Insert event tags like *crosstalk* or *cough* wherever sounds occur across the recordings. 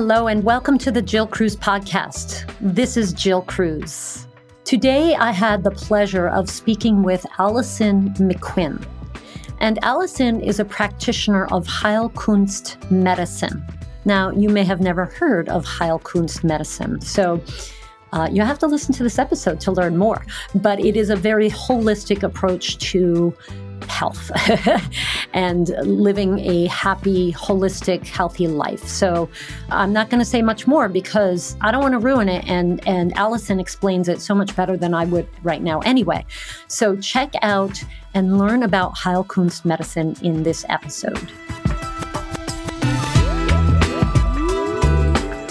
Hello, and welcome to the Jill Cruz podcast. This is Jill Cruz. Today, I had the pleasure of speaking with Allyson McQuinn. And Allyson is a practitioner of Heilkunst medicine. Now, you may have never heard of Heilkunst medicine. So, uh, you have to listen to this episode to learn more. But it is a very holistic approach to health *laughs* and living a happy, holistic, healthy life. So I'm not going to say much more because I don't want to ruin it. And, and Allyson explains it so much better than I would right now anyway. So check out and learn about Heilkunst medicine in this episode.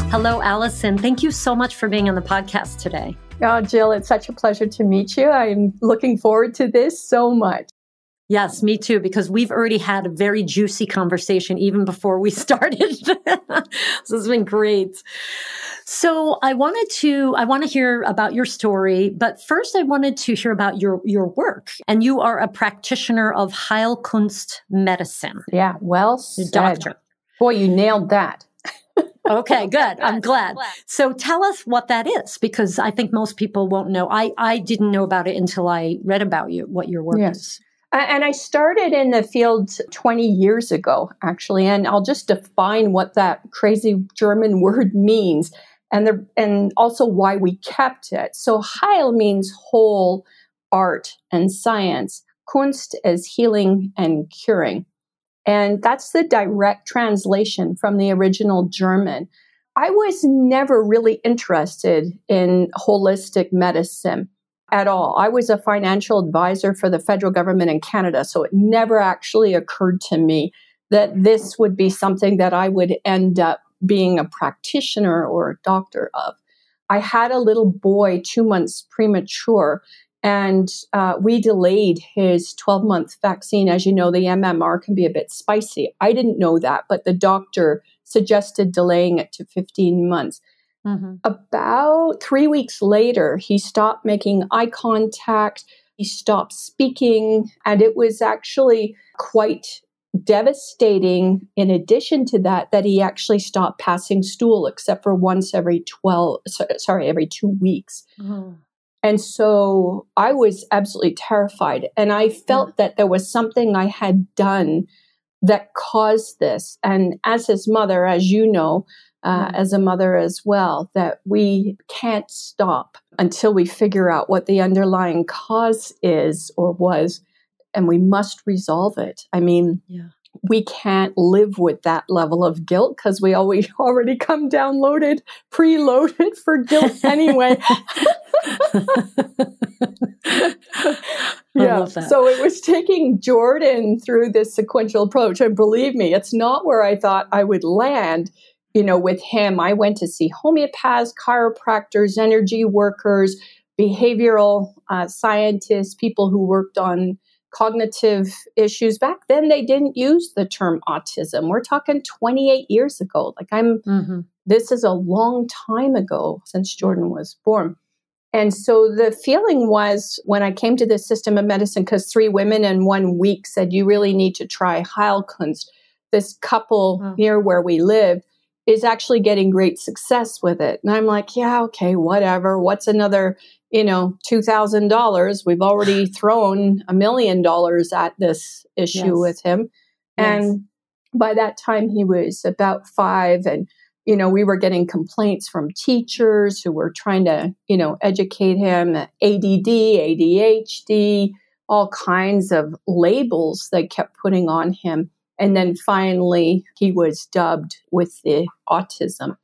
Hello, Allyson. Thank you so much for being on the podcast today. Oh, Jill, it's such a pleasure to meet you. I'm looking forward to this so much. Yes, me too, because we've already had a very juicy conversation even before we *laughs* started. so it's been great. So I wanted to, I want to hear about your story, but first I wanted to hear about your, your work. And you are a practitioner of Heilkunst medicine. Yeah, well said. Doctor. Boy, you nailed that. okay, *laughs* good. I'm glad. So tell us what that is, because I think most people won't know. I, I didn't know about it until I read about you, what your work yes. is. And I started in the field 20 years ago, actually, and I'll just define what that crazy German *laughs* word means and the, and also why we kept it. So Heil means whole, art, and science. Kunst is healing and curing. And that's the direct translation from the original German. I was never really interested in holistic medicine at all. I was a financial advisor for the federal government in Canada, so it never actually occurred to me that this would be something that I would end up being a practitioner or a doctor of. I had a little boy two months premature, and uh, we delayed his 12 month vaccine. As you know, the MMR can be a bit spicy. I didn't know that, but the doctor suggested delaying it to 15 months. Mm-hmm. About three weeks later, he stopped making eye contact, he stopped speaking, and it was actually quite devastating in addition to that that he actually stopped passing stool except for once every 12 sorry every 2 weeks mm-hmm. and so i was absolutely terrified and i felt yeah. that there was something i had done that caused this and as his mother as you know uh, as a mother as well that we can't stop until we figure out what the underlying cause is or was and we must resolve it. I mean yeah. we can't live with that level of guilt because we always *laughs* already come downloaded preloaded for guilt anyway. *laughs* Yeah so it was taking jordan through this sequential approach and believe me it's not where i thought i would land you know, with him, I went to see homeopaths, chiropractors, energy workers, behavioral uh, scientists, people who worked on cognitive issues. Back then, they didn't use the term autism. We're talking 28 years ago. Like, I'm, mm-hmm. this is a long time ago since Jordan was born. And so the feeling was when I came to this system of medicine, because three women in one week said, You really need to try Heilkunst. This couple oh. near where we live is actually getting great success with it. And I'm like, yeah, okay, whatever. What's another, you know, $2,000? We've already *sighs* thrown a million dollars at this issue yes. with him. Yes. And by that time, he was about five. And, you know, we were getting complaints from teachers who were trying to, you know, educate him ADD, ADHD, all kinds of labels they kept putting on him. And then finally, he was dubbed with the autism.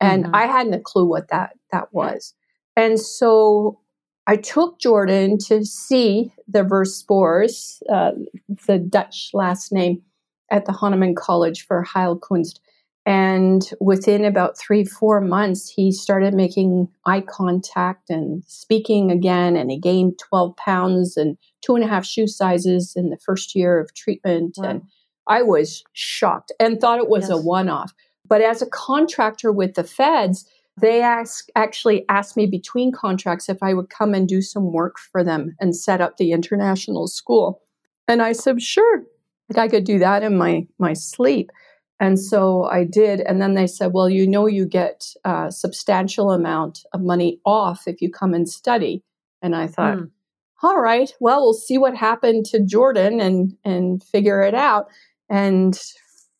And mm-hmm. I hadn't a clue what that, that was. And so I took Jordan to see the Verspoors, uh, the Dutch last name, at the Hahnemann College for Heilkunst. And within about three, four months, he started making eye contact and speaking again. And he gained 12 pounds and two and a half shoe sizes in the first year of treatment. Wow. And I was shocked and thought it was yes. a one off. But as a contractor with the feds, they ask, actually asked me between contracts if I would come and do some work for them and set up the international school. And I said, sure, like I could do that in my, my sleep. And so I did. And then they said, well, you know, you get a substantial amount of money off if you come and study. And I thought, mm. all right, well, we'll see what happened to Jordan and, and figure it out. And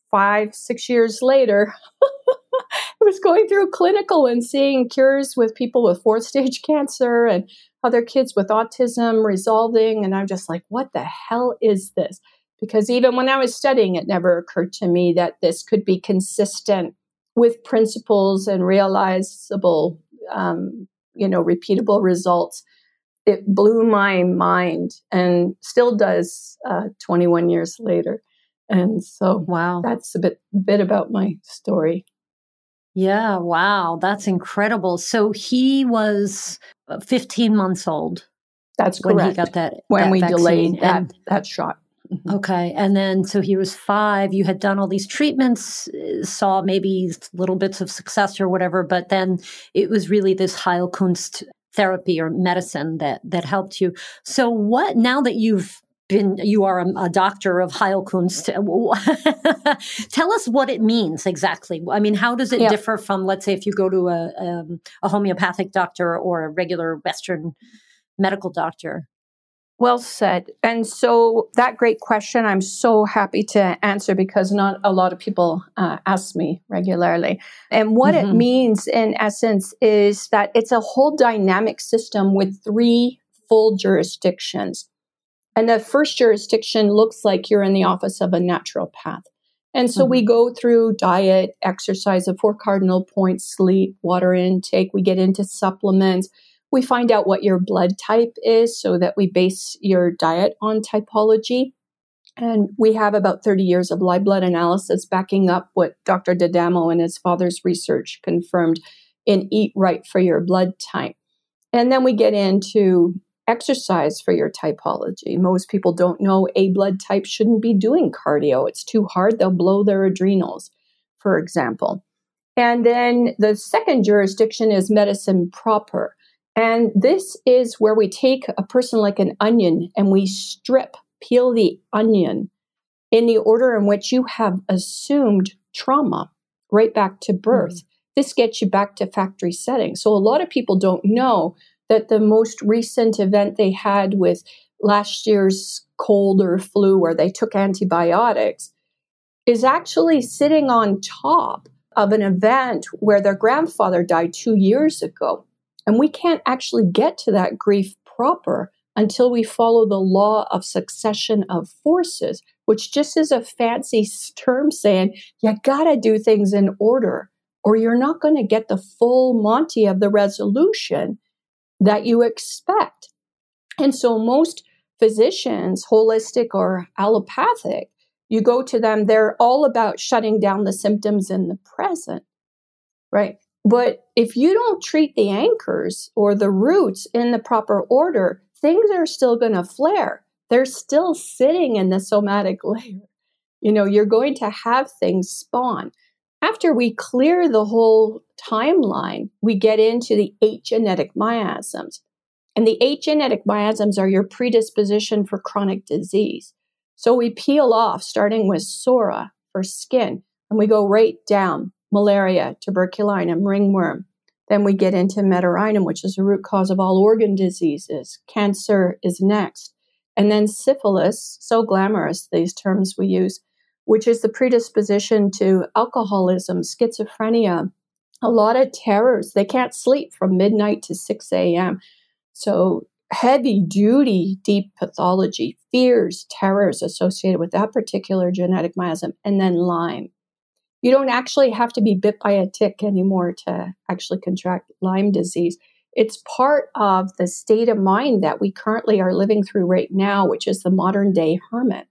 five, six years later, *laughs* I was going through clinical and seeing cures with people with fourth stage *laughs* cancer and other kids with autism resolving. And I'm just like, what the hell is this? Because even when I was studying, it never occurred to me that this could be consistent with principles and realizable, um, you know, repeatable results. It blew my mind and still does uh, 21 years later. And so, wow, that's a bit bit about my story. Yeah, wow, that's incredible. So he was uh, 15 months old. That's correct. When he got that when that we vaccine. delayed that and, that shot. Mm-hmm. Okay, and then so he was five. You had done all these treatments, uh, saw maybe little bits of success or whatever, but then it was really this Heilkunst therapy or medicine that that helped you. So what now that you've been you are a, a doctor of Heilkunst. *laughs* Tell us what it means exactly. I mean, how does it yeah. differ from, let's say, if you go to a, um, a homeopathic doctor or a regular Western medical doctor? Well said. And so that great question, I'm so happy to answer because not a lot of people uh, ask me regularly. And what mm-hmm. it means, in essence, is that it's a whole dynamic system with three full jurisdictions. And the first jurisdiction looks like you're in the office of a naturopath. And so mm-hmm. we go through diet, exercise, the four cardinal points, sleep, water intake. We get into supplements. We find out what your blood type is so that we base your diet on typology. And we have about 30 years of live blood analysis backing up what Dr. D'Adamo and his father's research confirmed in Eat Right for Your Blood Type. And then we get into exercise for your typology. Most people don't know A blood type shouldn't be doing cardio. It's too hard, they'll blow their adrenals, for example. And then the second jurisdiction is medicine proper. And this is where we take a person like an onion and we strip, peel the onion in the order in which you have assumed trauma right back to birth. Mm-hmm. This gets you back to factory setting. So a lot of people don't know that the most recent event they had with last year's cold or flu where they took antibiotics is actually sitting on top of an event where their grandfather died two years ago. And we can't actually get to that grief proper until we follow the law of succession of forces, which just is a fancy term saying you gotta do things in order or you're not to get the full Monty of the resolution that you expect. And so most physicians, holistic or allopathic, you go to them, they're all about shutting down the symptoms in the present, right? But if you don't treat the anchors or the roots in the proper order, things are still going to flare. They're still sitting in the somatic *laughs* layer. You know, you're going to have things spawn. After we clear the whole timeline, we get into the eight genetic miasms. And the eight genetic miasms are your predisposition for chronic disease. So we peel off, starting with psora for skin, and we go right down malaria, tuberculinum, ringworm. Then we get into medorrhinum, which is the root cause of all organ diseases. Cancer is next. And then syphilis, so glamorous, these terms we use, which is the predisposition to alcoholism, schizophrenia, a lot of terrors. They can't sleep from midnight to 6 a.m. So, heavy duty deep pathology, fears, terrors associated with that particular genetic miasm, and then Lyme. You don't actually have to be bit by a tick anymore to actually contract Lyme disease. It's part of the state of mind that we currently are living through right now, which is the modern day hermit.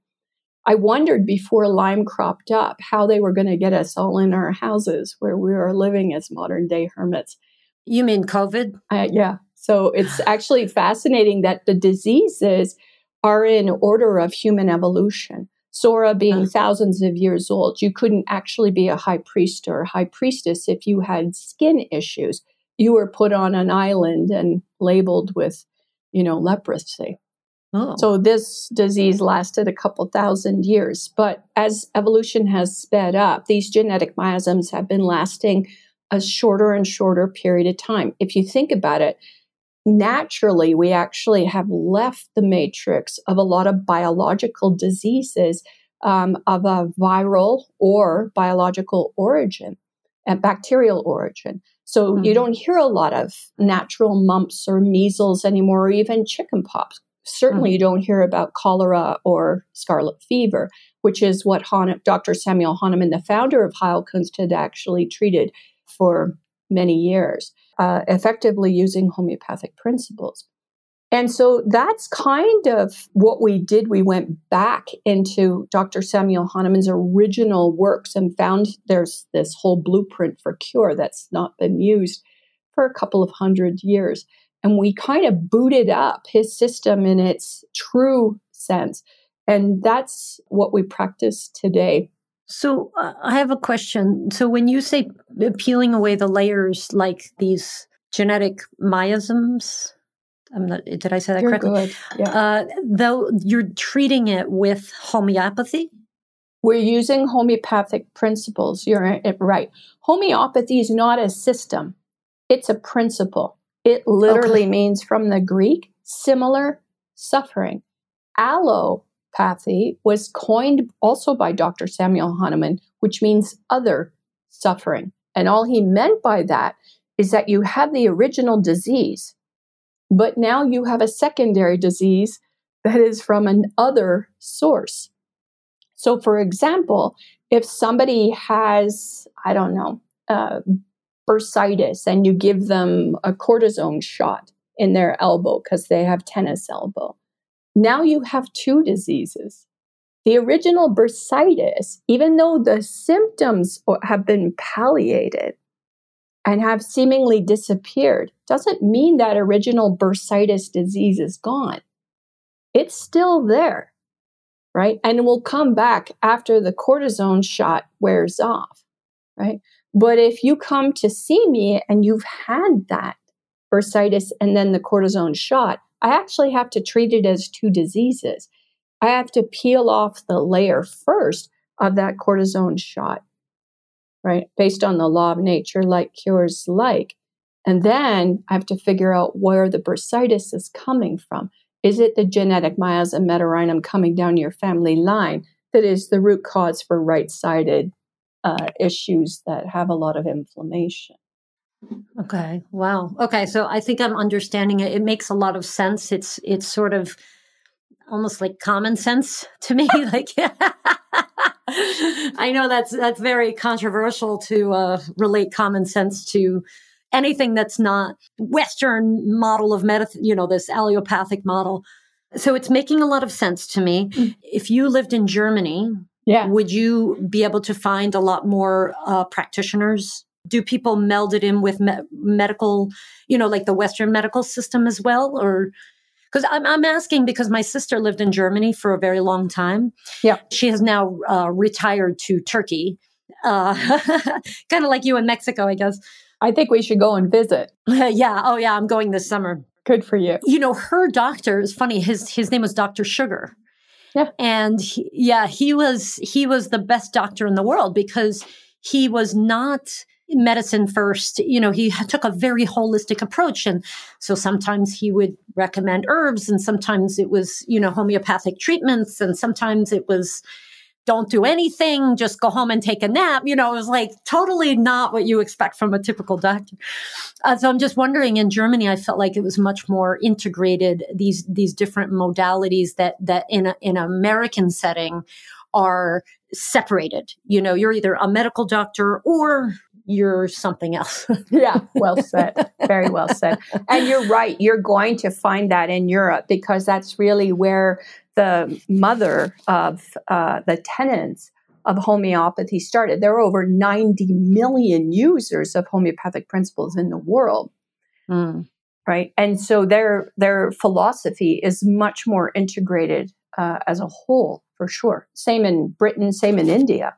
I wondered before Lyme cropped up how they were going to get us all in our houses where we are living as modern day hermits. You mean COVID? Uh, yeah. So it's *sighs* actually fascinating that the diseases are in order of human evolution. Psora being uh. thousands of years old, you couldn't actually be a high priest or high priestess if you had skin issues. You were put on an island and labeled with, you know, leprosy. Oh. So this disease lasted a couple thousand years. But as evolution has sped up, these genetic miasms have been lasting a shorter and shorter period of time. If you think about it, naturally, we actually have left the matrix of a lot of biological diseases um, of a viral or biological origin and bacterial origin. So mm-hmm. you don't hear a lot of natural mumps or measles anymore, or even chickenpox. Certainly, mm-hmm. you don't hear about cholera or scarlet fever, which is what Dr. Samuel Hahnemann, the founder of Heilkunst, had actually treated for many years, uh, effectively using homeopathic principles. And so that's kind of what we did. We went back into Dr. Samuel Hahnemann's original works and found there's this whole blueprint for cure that's not been used for a couple of hundred years. And we kind of booted up his system in its true sense. And that's what we practice today. So uh, I have a question. So when you say peeling away the layers like these genetic miasms, I'm not, did I say that You're correctly? Good. Yeah. Uh, though you're treating it with homeopathy? We're using homeopathic principles. You're right. Homeopathy is not a system, it's a principle. It literally okay. means from the Greek, similar suffering. Allopathy was coined also by Dr. Samuel Hahnemann, which means other suffering. And all he meant by that is that you have the original disease, but now you have a secondary disease that is from an other source. So, for example, if somebody has, I don't know, uh, bursitis and you give them a cortisone shot in their elbow because they have tennis elbow, now you have two diseases. The original bursitis, even though the symptoms have been palliated, and have seemingly disappeared doesn't mean that original bursitis disease is gone. It's still there, right? And will come back after the cortisone shot wears off, right? But if you come to see me and you've had that bursitis and then the cortisone shot, I actually have to treat it as two diseases. I have to peel off the layer first of that cortisone shot right? Based on the law of nature, like cures like. And then I have to figure out where the bursitis is coming from. Is it the genetic miasm medorrhinum coming down your family line that is the root cause for right sided uh, issues that have a lot of inflammation? Okay. Wow. Okay. So I think I'm understanding it. It makes a lot of sense. It's it's sort of almost like common sense to me. *laughs* like I know that's that's very controversial to uh, relate common sense to anything that's not Western model of medicine. You know, this allopathic model. So it's making a lot of sense to me. Mm. If you lived in Germany, yeah, would you be able to find a lot more uh, practitioners? Do people meld it in with me- medical, you know, like the Western medical system as well, or because I'm, I'm asking because my sister lived in Germany for a very long time. Yeah. She has now uh, retired to Turkey, uh, *laughs* kind of like you in Mexico, I guess. I think we should go and visit. *laughs* yeah. Oh, yeah. I'm going this summer. Good for you. You know, her doctor is funny. His his name was Dr. Sugar. Yeah. And he, yeah, he was he was the best doctor in the world because he was not medicine first. You know, he took a very holistic approach. And so sometimes he would recommend herbs and sometimes it was, you know, homeopathic treatments and sometimes it was, don't do anything, just go home and take a nap. You know, it was like totally not what you expect from a typical doctor. Uh, so I'm just wondering in Germany, I felt like it was much more integrated, these, these different modalities that, that in a, in an American setting are separated. You know, you're either a medical doctor or you're something else. *laughs* yeah, well said. Very well said. And you're right. You're going to find that in Europe because that's really where the mother of uh, the tenets of homeopathy started. There are over 90 million users of homeopathic principles in the world. Mm. Right. And so their their philosophy is much more integrated uh, as a whole, for sure. Same in Britain, same in India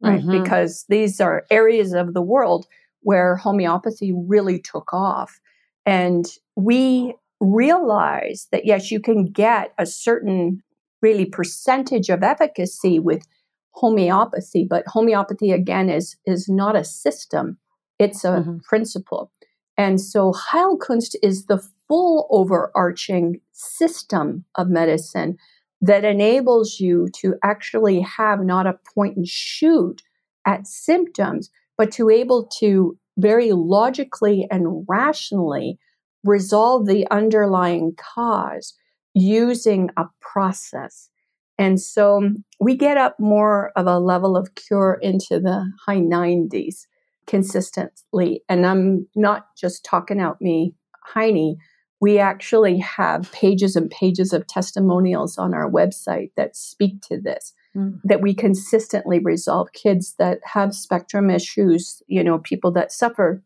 right? Mm-hmm. Because these are areas of the world where homeopathy really took off. And we realize that yes, you can get a certain really percentage of efficacy with homeopathy, but homeopathy again is is not a system; it's a mm-hmm. principle. And so Heilkunst is the full overarching system of medicine that enables you to actually have not a point and shoot at symptoms, but to able to very logically and rationally resolve the underlying cause using a process. And so we get up more of a level of cure into the high 90s consistently. And I'm not just talking out me, Heine. We actually have pages and pages of testimonials on our website that speak to this. Mm. That we consistently resolve kids that have spectrum issues, you know, people that suffer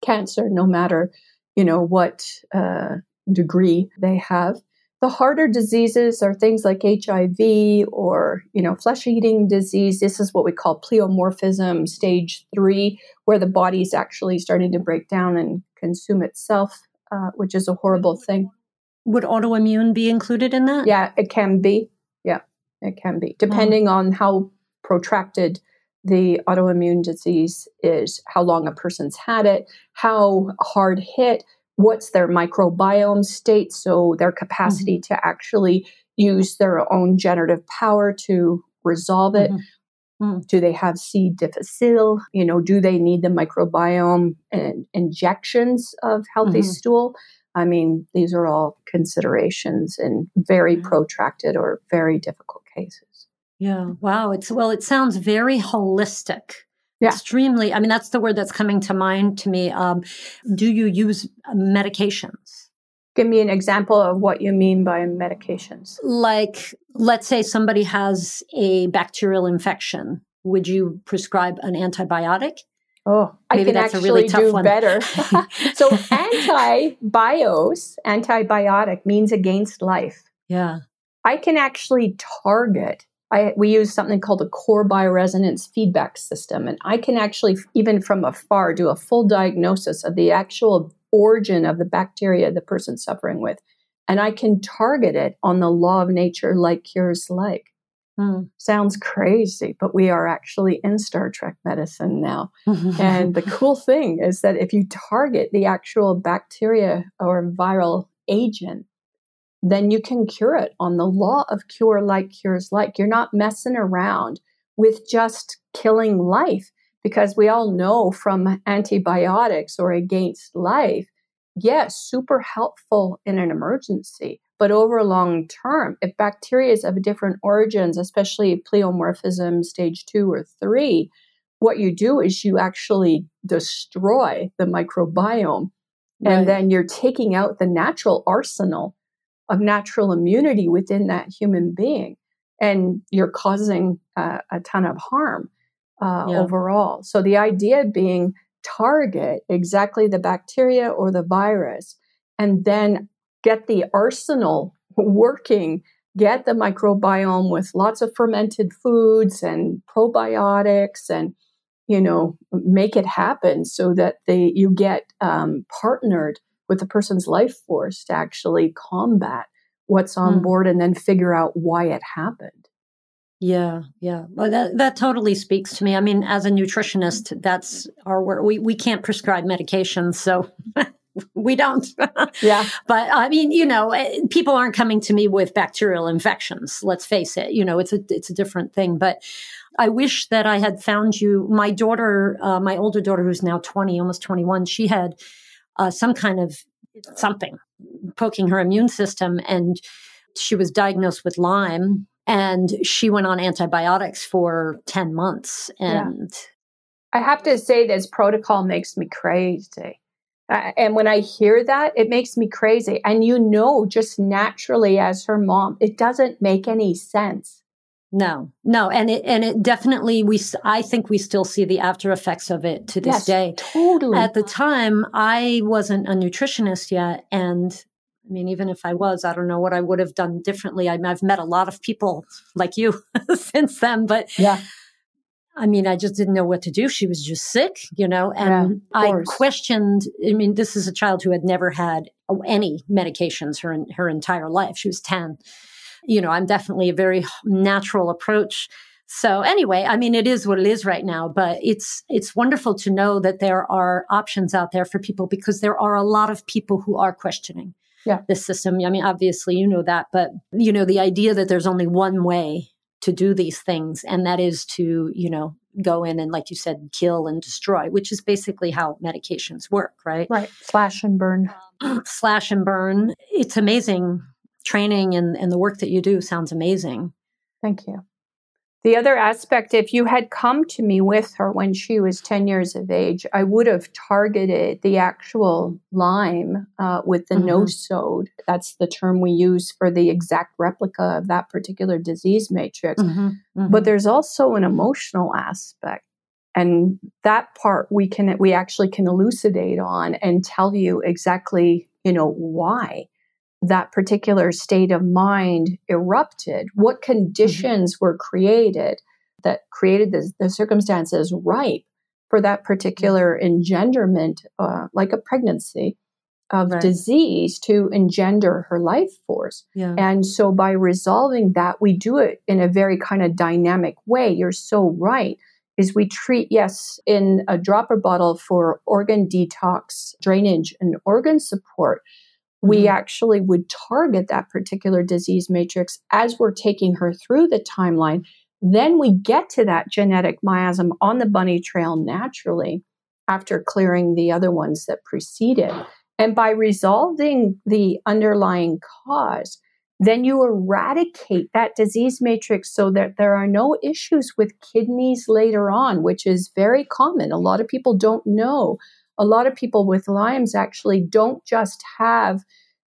cancer, no matter, you know, what uh, degree they have. The harder diseases are things like HIV or, you know, flesh-eating disease. This is what we call pleomorphism stage three, where the body is actually starting to break down and consume itself, uh, which is a horrible thing. Would autoimmune be included in that? Yeah, it can be. Yeah, it can be, depending oh. on how protracted the autoimmune disease is, how long a person's had it, how hard hit, what's their microbiome state, so their capacity mm-hmm. to actually use their own generative power to resolve it. Mm-hmm. Mm. Do they have C. difficile? You know, do they need the microbiome and injections of healthy mm-hmm. stool? I mean, these are all considerations in very protracted or very difficult cases. Yeah. Wow. It's well, it sounds very holistic yeah. extremely i mean that's the word that's coming to mind to me um, do you use medications give me an example of what you mean by medications like let's say somebody has a bacterial infection would you prescribe an antibiotic Oh, Maybe I can actually really do one. better. *laughs* so anti-bios, antibiotic means against life. Yeah. I can actually target I, we use something called a core bioresonance feedback system. And I can actually, even from afar, do a full diagnosis of the actual origin of the bacteria the person's suffering with. And I can target it on the law of nature, like cures like. Hmm. Sounds crazy, but we are actually in Star Trek medicine now. and the cool *laughs* thing is that if you target the actual bacteria or viral agent, then you can cure it on the law of cure like cures like. You're not messing around with just killing life because we all know from antibiotics or against life, yes, super helpful in an emergency. But over long term, if bacteria is of different origins, especially pleomorphism stage two or three, what you do is you actually destroy the microbiome. Right. And then you're taking out the natural arsenal of natural immunity within that human being. And you're causing uh, a ton of harm uh, yeah. overall. So the idea being target exactly the bacteria or the virus and then get the arsenal *laughs* working get the microbiome with lots of fermented foods and probiotics and you know make it happen so that they you get um, partnered with the person's life force to actually combat what's on mm. board and then figure out why it happened. Yeah, yeah. Well, that that totally speaks to me. I mean, as a nutritionist, that's our work. We we can't prescribe medications, so *laughs* we don't. yeah. But I mean, you know, eh, people aren't coming to me with bacterial infections. Let's face it. You know, it's a it's a different thing. But I wish that I had found you. My daughter, uh, my older daughter, who's now twenty, almost twenty one, she had uh, some kind of something poking her immune system and she was diagnosed with Lyme and she went on antibiotics for 10 months and yeah. I have to say this protocol makes me crazy. Uh, and when I hear that, it makes me crazy. And you know, just naturally as her mom, it doesn't make any sense. No, no, and it and it definitely we I think we still see the after effects of it to this yes, day. Totally. At the time, I wasn't a nutritionist yet, and I mean, even if I was, I don't know what I would have done differently. I, I've met a lot of people like you *laughs* since then, but yeah. I mean, I just didn't know what to do. She was just sick, you know, and yeah, I questioned. I mean, this is a child who had never had oh, any medications her her entire life. She was 10. You know, I'm definitely a very natural approach. So anyway, I mean, it is what it is right now, but it's, it's wonderful to know that there are options out there for people because there are a lot of people who are questioning yeah. the system. I mean, obviously you know that, but you know, the idea that there's only one way to do these things, and that is to, you know, go in and, like you said, kill and destroy, which is basically how medications work, right? Right. Slash and burn. *clears throat* Slash and burn. It's amazing. Training and, and the work that you do sounds amazing. Thank you. The other aspect, if you had come to me with her when she was 10 years of age, I would have targeted the actual Lyme uh, with the mm-hmm. nosode. That's the term we use for the exact replica of that particular disease matrix. Mm-hmm. Mm-hmm. But there's also an emotional aspect. And that part we can we actually can elucidate on and tell you exactly, you know, why that particular state of mind erupted, what mm-hmm. conditions mm-hmm. were created that created the, the, circumstances ripe for that particular mm-hmm. engenderment, uh, like a pregnancy of right. disease to engender her life force. Yeah. And so by resolving that, we do it in a very kind of dynamic way. You're so right. Is we treat, yes, in a dropper bottle for organ detox, drainage, and organ support we mm-hmm. actually would target that particular disease matrix as we're taking her through the timeline. Then we get to that genetic miasm on the bunny trail naturally after clearing the other ones that preceded. And by resolving the underlying cause, then you eradicate that disease matrix so that there are no issues with kidneys later on, which is very common. A lot of people don't know a lot of people with Lyme's actually don't just have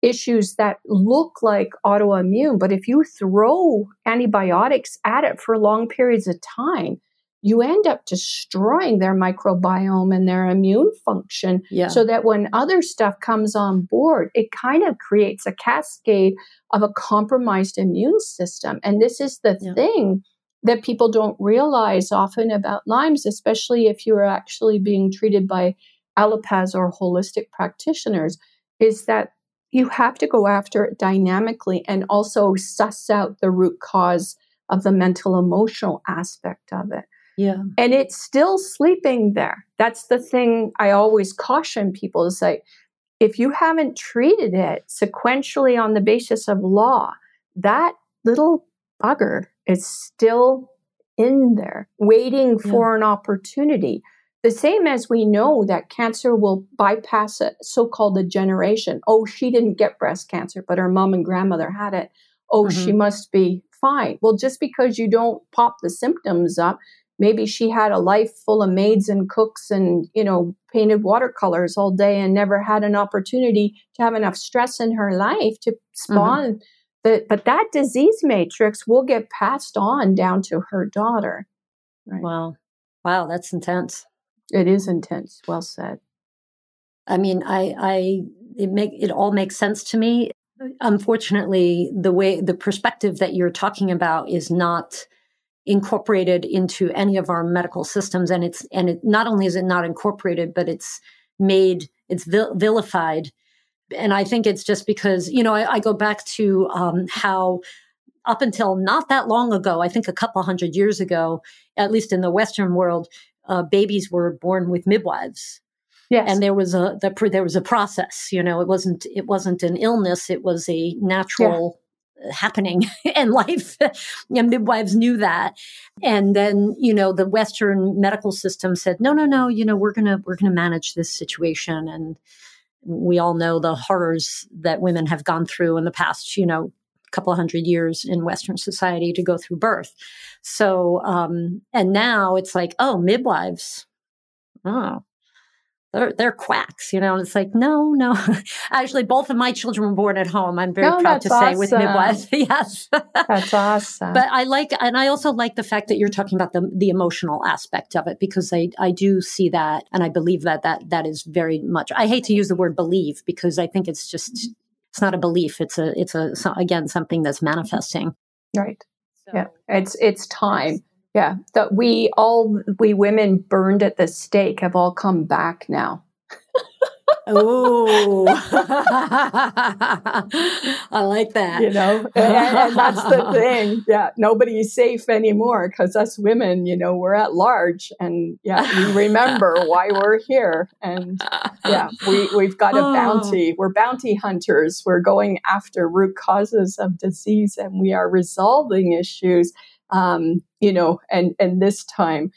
issues that look like autoimmune, but if you throw antibiotics at it for long periods of time, you end up destroying their microbiome and their immune function yeah. so that when other stuff comes on board, it kind of creates a cascade of a compromised immune system. And this is the yeah. thing that people don't realize often about Lyme's, especially if you are actually being treated by allopaths or holistic practitioners is that you have to go after it dynamically and also suss out the root cause of the mental emotional aspect of it. Yeah. And it's still sleeping there. That's the thing I always caution people is like, if you haven't treated it sequentially on the basis of law, that little bugger is still in there waiting for yeah. an opportunity. The same as we know that cancer will bypass a so called a generation. Oh, she didn't get breast cancer, but her mom and grandmother had it. Oh, mm-hmm. she must be fine. Well, just because you don't pop the symptoms up, maybe she had a life full of maids and cooks and, you know, painted watercolors all day and never had an opportunity to have enough stress in her life to spawn mm-hmm. the, but that disease matrix will get passed on down to her daughter. Right? Wow. Wow, that's intense. It is intense. Well said. I mean, I, I, it make it all makes sense to me. Unfortunately, the way the perspective that you're talking about is not incorporated into any of our medical systems, and it's and it not only is it not incorporated, but it's made it's vil- vilified. And I think it's just because you know I, I go back to um, how up until not that long ago, I think a couple hundred years ago, at least in the Western world, uh, babies were born with midwives. Yes. And there was a the, there was a process. You know, it wasn't it wasn't an illness. It was a natural yeah. happening *laughs* in life. *laughs* and midwives knew that. And then you know the Western medical system said, no, no, no. You know, we're gonna we're gonna manage this situation. And we all know the horrors that women have gone through in the past. You know, couple hundred years in Western society to go through birth. So, um, and now it's like, oh, midwives. Oh, they're, they're quacks, you know. And it's like, no, no. *laughs* Actually, both of my children were born at home. I'm very no, proud to awesome. say with midwives. *laughs* yes, that's awesome. But I like, and I also like the fact that you're talking about the the emotional aspect of it because I I do see that, and I believe that that that is very much. I hate to use the word believe because I think it's just it's not a belief it's a it's a again something that's manifesting right so. yeah it's it's time Yeah, that we all we women burned at the stake have all come back now. *laughs* oh, *laughs* I like that. You know, and, and that's the *laughs* thing. Yeah, nobody's safe anymore because us women, you know, we're at large, and yeah, we remember why we're here, and yeah, we we've got a oh. bounty. We're bounty hunters. We're going after root causes of disease, and we are resolving issues. Um, you know, and and this time,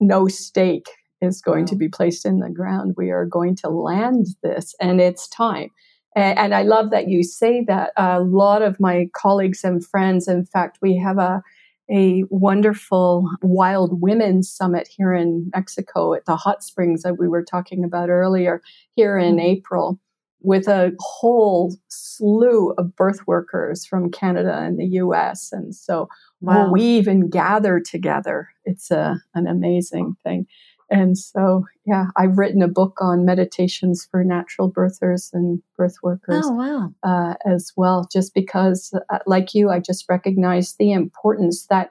no stake is going wow. to be placed in the ground. We are going to land this, and it's time. And, and I love that you say that. A lot of my colleagues and friends, in fact, we have a a wonderful wild women summit here in Mexico at the hot springs that we were talking about earlier here in mm-hmm. April with a whole slew of birth workers from Canada and the US. And so wow. we even gather together. It's a, an amazing thing. And so, yeah, I've written a book on meditations for natural birthers and birth workers oh, wow. uh, as well, just because, uh, like you, I just recognize the importance that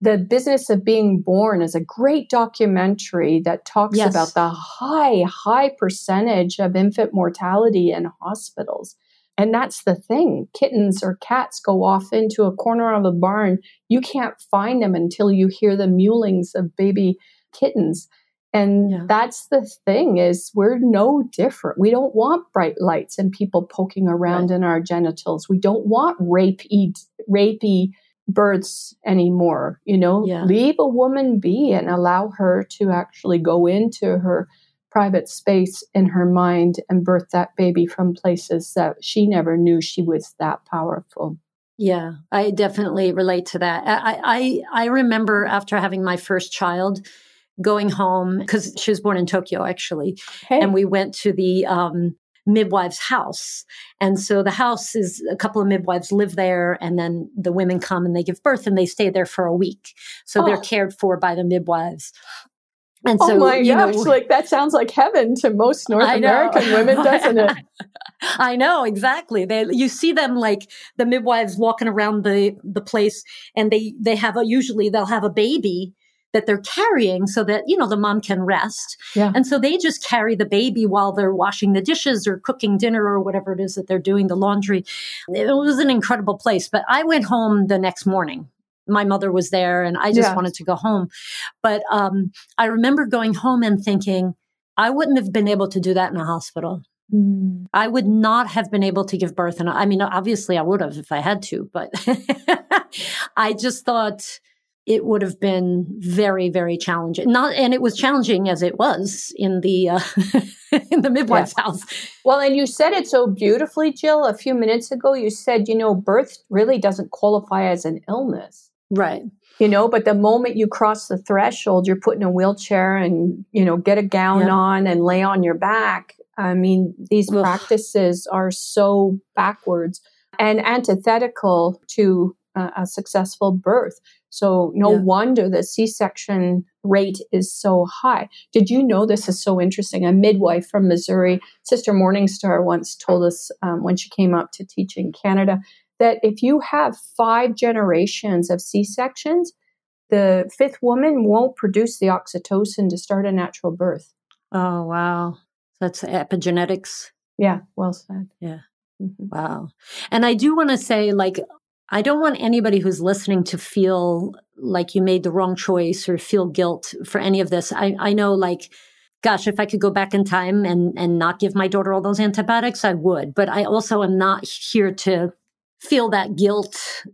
the business of being born is a great documentary that talks yes. about the high, high percentage of infant mortality in hospitals. And that's the thing. Kittens or cats go off into a corner of a barn. You can't find them until you hear the mewlings of baby kittens. And yeah. that's the thing is we're no different. We don't want bright lights and people poking around right. in our genitals. We don't want rapey, rapey births anymore. You know, yeah. leave a woman be and allow her to actually go into her private space in her mind and birth that baby from places that she never knew she was that powerful. Yeah, I definitely relate to that. I I, I remember after having my first child going home because she was born in Tokyo actually, hey. and we went to the um, midwife's house. And so the house is a couple of midwives live there, and then the women come and they give birth and they stay there for a week. So oh. they're cared for by the midwives. And oh so, oh my gosh, know, like that sounds like heaven to most *laughs* North American women, doesn't it? *laughs* I know exactly. They you see them like the midwives walking around the the place, and they they have a usually they'll have a baby that they're carrying so that, you know, the mom can rest. Yeah. And so they just carry the baby while they're washing the dishes or cooking dinner or whatever it is that they're doing, the laundry. It was an incredible place. But I went home the next morning. My mother was there and I just wanted to go home. But um, I remember going home and thinking, I wouldn't have been able to do that in a hospital. Mm. I would not have been able to give birth. And I mean, obviously I would have if I had to, but *laughs* I just thought, it would have been very, very challenging. Not, and it was challenging as it was in the uh, *laughs* in the midwife's yeah. house. Well, and you said it so beautifully, Jill. A few minutes ago, you said, you know, birth really doesn't qualify as an illness, right? You know, but the moment you cross the threshold, you're put in a wheelchair and you know get a gown yeah. on and lay on your back. I mean, these Ugh. practices are so backwards and antithetical to a successful birth. So no yeah. wonder the C-section rate is so high. Did you know this is so interesting? A midwife from Missouri, Sister Morningstar, once told us um, when she came up to teach in Canada that if you have five generations of C-sections, the fifth woman won't produce the oxytocin to start a natural birth. Oh wow, that's epigenetics. Yeah, well said. Yeah. Mm-hmm. Wow. And I do want to say, like, I don't want anybody who's listening to feel like you made the wrong choice or feel guilt for any of this. I, I know like, gosh, if I could go back in time and, and not give my daughter all those antibiotics, I would. But I also am not here to feel that guilt,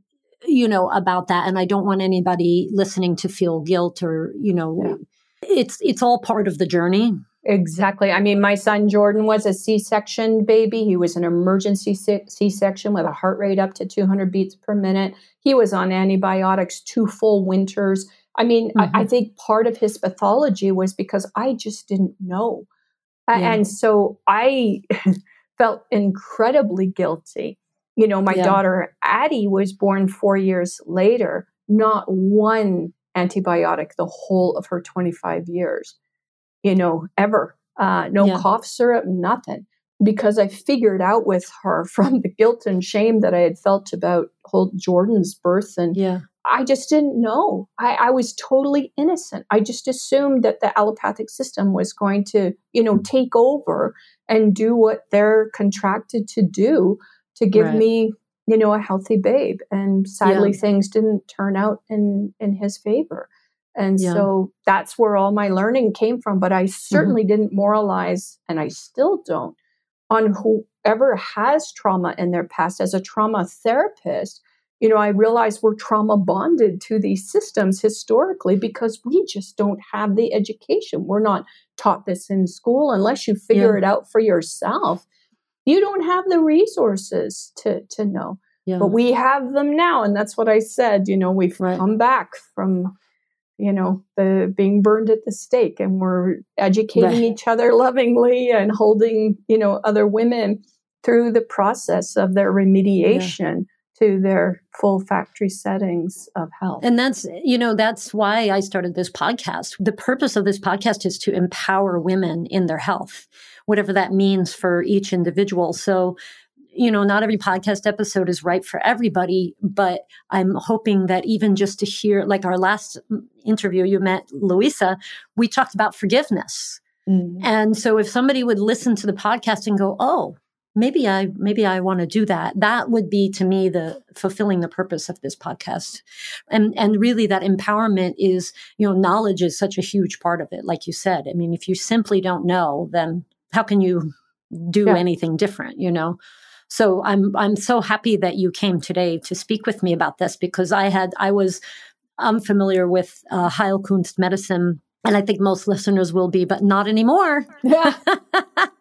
you know, about that. And I don't want anybody listening to feel guilt or, you know, yeah. it's, it's all part of the journey. Exactly. I mean, my son Jordan was a C section baby. He was an emergency C section with a heart rate up to 200 beats per minute. He was on antibiotics two full winters. I mean, mm-hmm. I, I, mm-hmm. think part of his pathology was because I just didn't know. Yeah. And so I *laughs* felt incredibly guilty. You know, my yeah. daughter Addie was born four years later, not one antibiotic the whole of her 25 years you know, ever. Uh, no yeah. cough syrup, nothing. Because I figured out with her *laughs* from the guilt and shame that I had felt about whole Jordan's birth. And yeah. I just didn't know. I, I, was totally innocent. I just assumed that the allopathic system was going to, you know, take over and do what they're contracted to do to give right. me, you know, a healthy babe. And sadly, yeah. things didn't turn out in in his favor. And yeah. so that's where all my learning came from. But I mm-hmm. certainly mm-hmm. didn't moralize, and I still don't, on whoever has trauma in their past. As a trauma therapist, you know, I realize we're trauma bonded to these systems historically because we just don't have the education. We're not taught this in school unless you figure yeah. it out for yourself. You don't have the resources to to know. Yeah. But we have them now, and that's what I said. You know, we've right. come back from you know the being burned at the stake and we're educating right. each other lovingly and holding you know other women through the process of their remediation yeah. to their full factory settings of health and that's you know that's why i started this podcast the purpose of this podcast is to empower women in their health whatever that means for each individual so you know, not every podcast episode is right for everybody, but I'm hoping that even just to hear, like our last interview, you met Louisa, we talked about forgiveness. Mm-hmm. And so if somebody would listen to the podcast and go, oh, maybe I maybe I want to do that. That would be to me the fulfilling the purpose of this podcast. And and really that empowerment is, you know, knowledge is such a huge part of it. Like you said. I mean, if you simply don't know, then how can you do yeah. anything different, you know? So I'm I'm so happy that you came today to speak with me about this because I had I was unfamiliar with uh, Heilkunst medicine and I think most listeners will be, but not anymore. Yeah.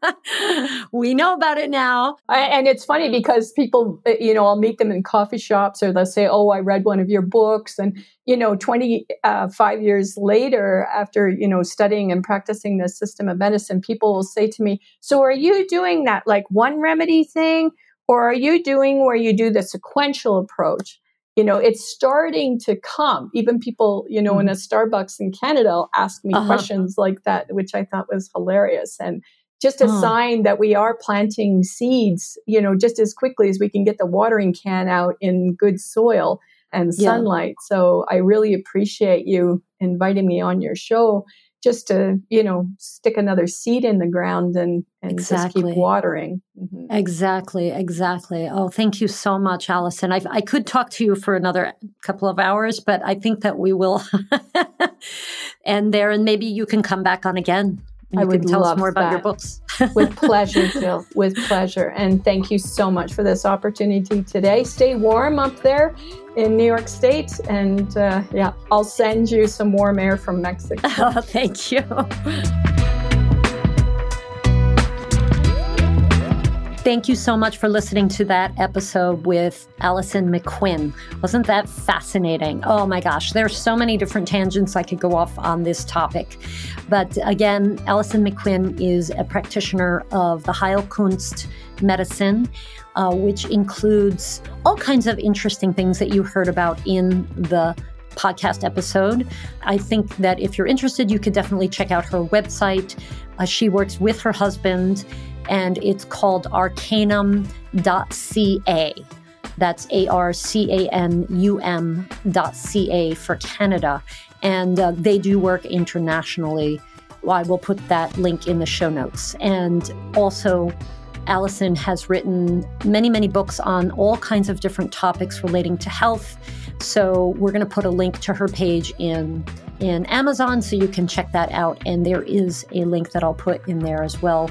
*laughs* we know about it now. And it's funny because people, uh, you know, I'll meet them in coffee shops or they'll say, Oh, I read one of your books. And, you know, 25 uh, years later, after, you know, studying and practicing the system of medicine, people will say to me, So are you doing that like one remedy thing? Or are you doing where you do the sequential approach? You know it's starting to come even people you know mm-hmm. in a starbucks in canada ask me uh-huh. questions like that which i thought was hilarious and just a uh-huh. sign that we are planting seeds you know just as quickly as we can get the watering can out in good soil and sunlight yeah. so i really appreciate you inviting me on your show just to you know stick another seed in the ground and and exactly. just keep watering. Mm-hmm. exactly exactly. Oh thank you so much Allyson. I, I could talk to you for another couple of hours but i think that we will. *laughs* End there and maybe you can come back on again I would tell us more about your books. *laughs* with pleasure, Jill. With pleasure. And thank you so much for this opportunity today. Stay warm up there in New York State. And uh, yeah, I'll send you some warm air from Mexico. Oh, *laughs* thank you. Thank you so much for listening to that episode with Allyson McQuinn. Wasn't that fascinating? Oh my gosh, there's so many different tangents I could go off on this topic. But again, Allyson McQuinn is a practitioner of the Heilkunst medicine, uh, which includes all kinds of interesting things that you heard about in the podcast episode. I think that if you're interested, you could definitely check out her website. Uh, she works with her husband and it's called arcanum.ca. That's A R C A N U M dot C A for Canada. And uh, they do work internationally. I will put that link in the show notes. And also, Allyson has written many, many books on all kinds of different topics relating to health. So we're going to put a link to her page in in Amazon so you can check that out. And there is a link that I'll put in there as well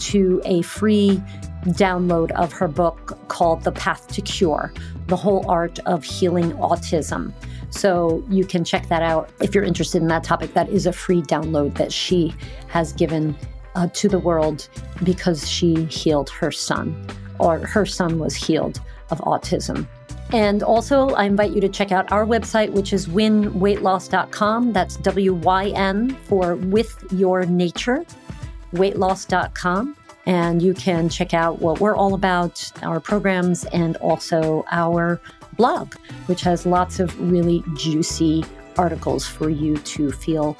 to a free download of her book called The Path to Cure The Whole Art of Healing Autism. So you can check that out if you're interested in that topic. That is a free download that she has given uh, to the world because she healed her son, or her son was healed of autism. And also, I invite you to check out our website, which is wynweightloss.com. That's W Y N for with your nature weightloss.com. And you can check out what we're all about, our programs, and also our blog, which has lots of really juicy articles for you to feel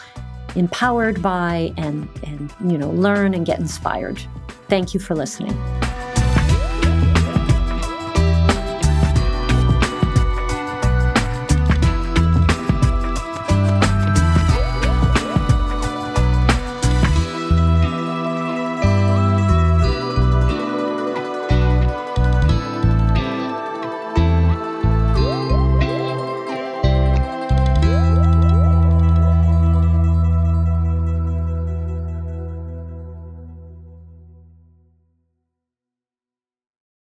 empowered by and, and you know, learn and get inspired. Thank you for listening.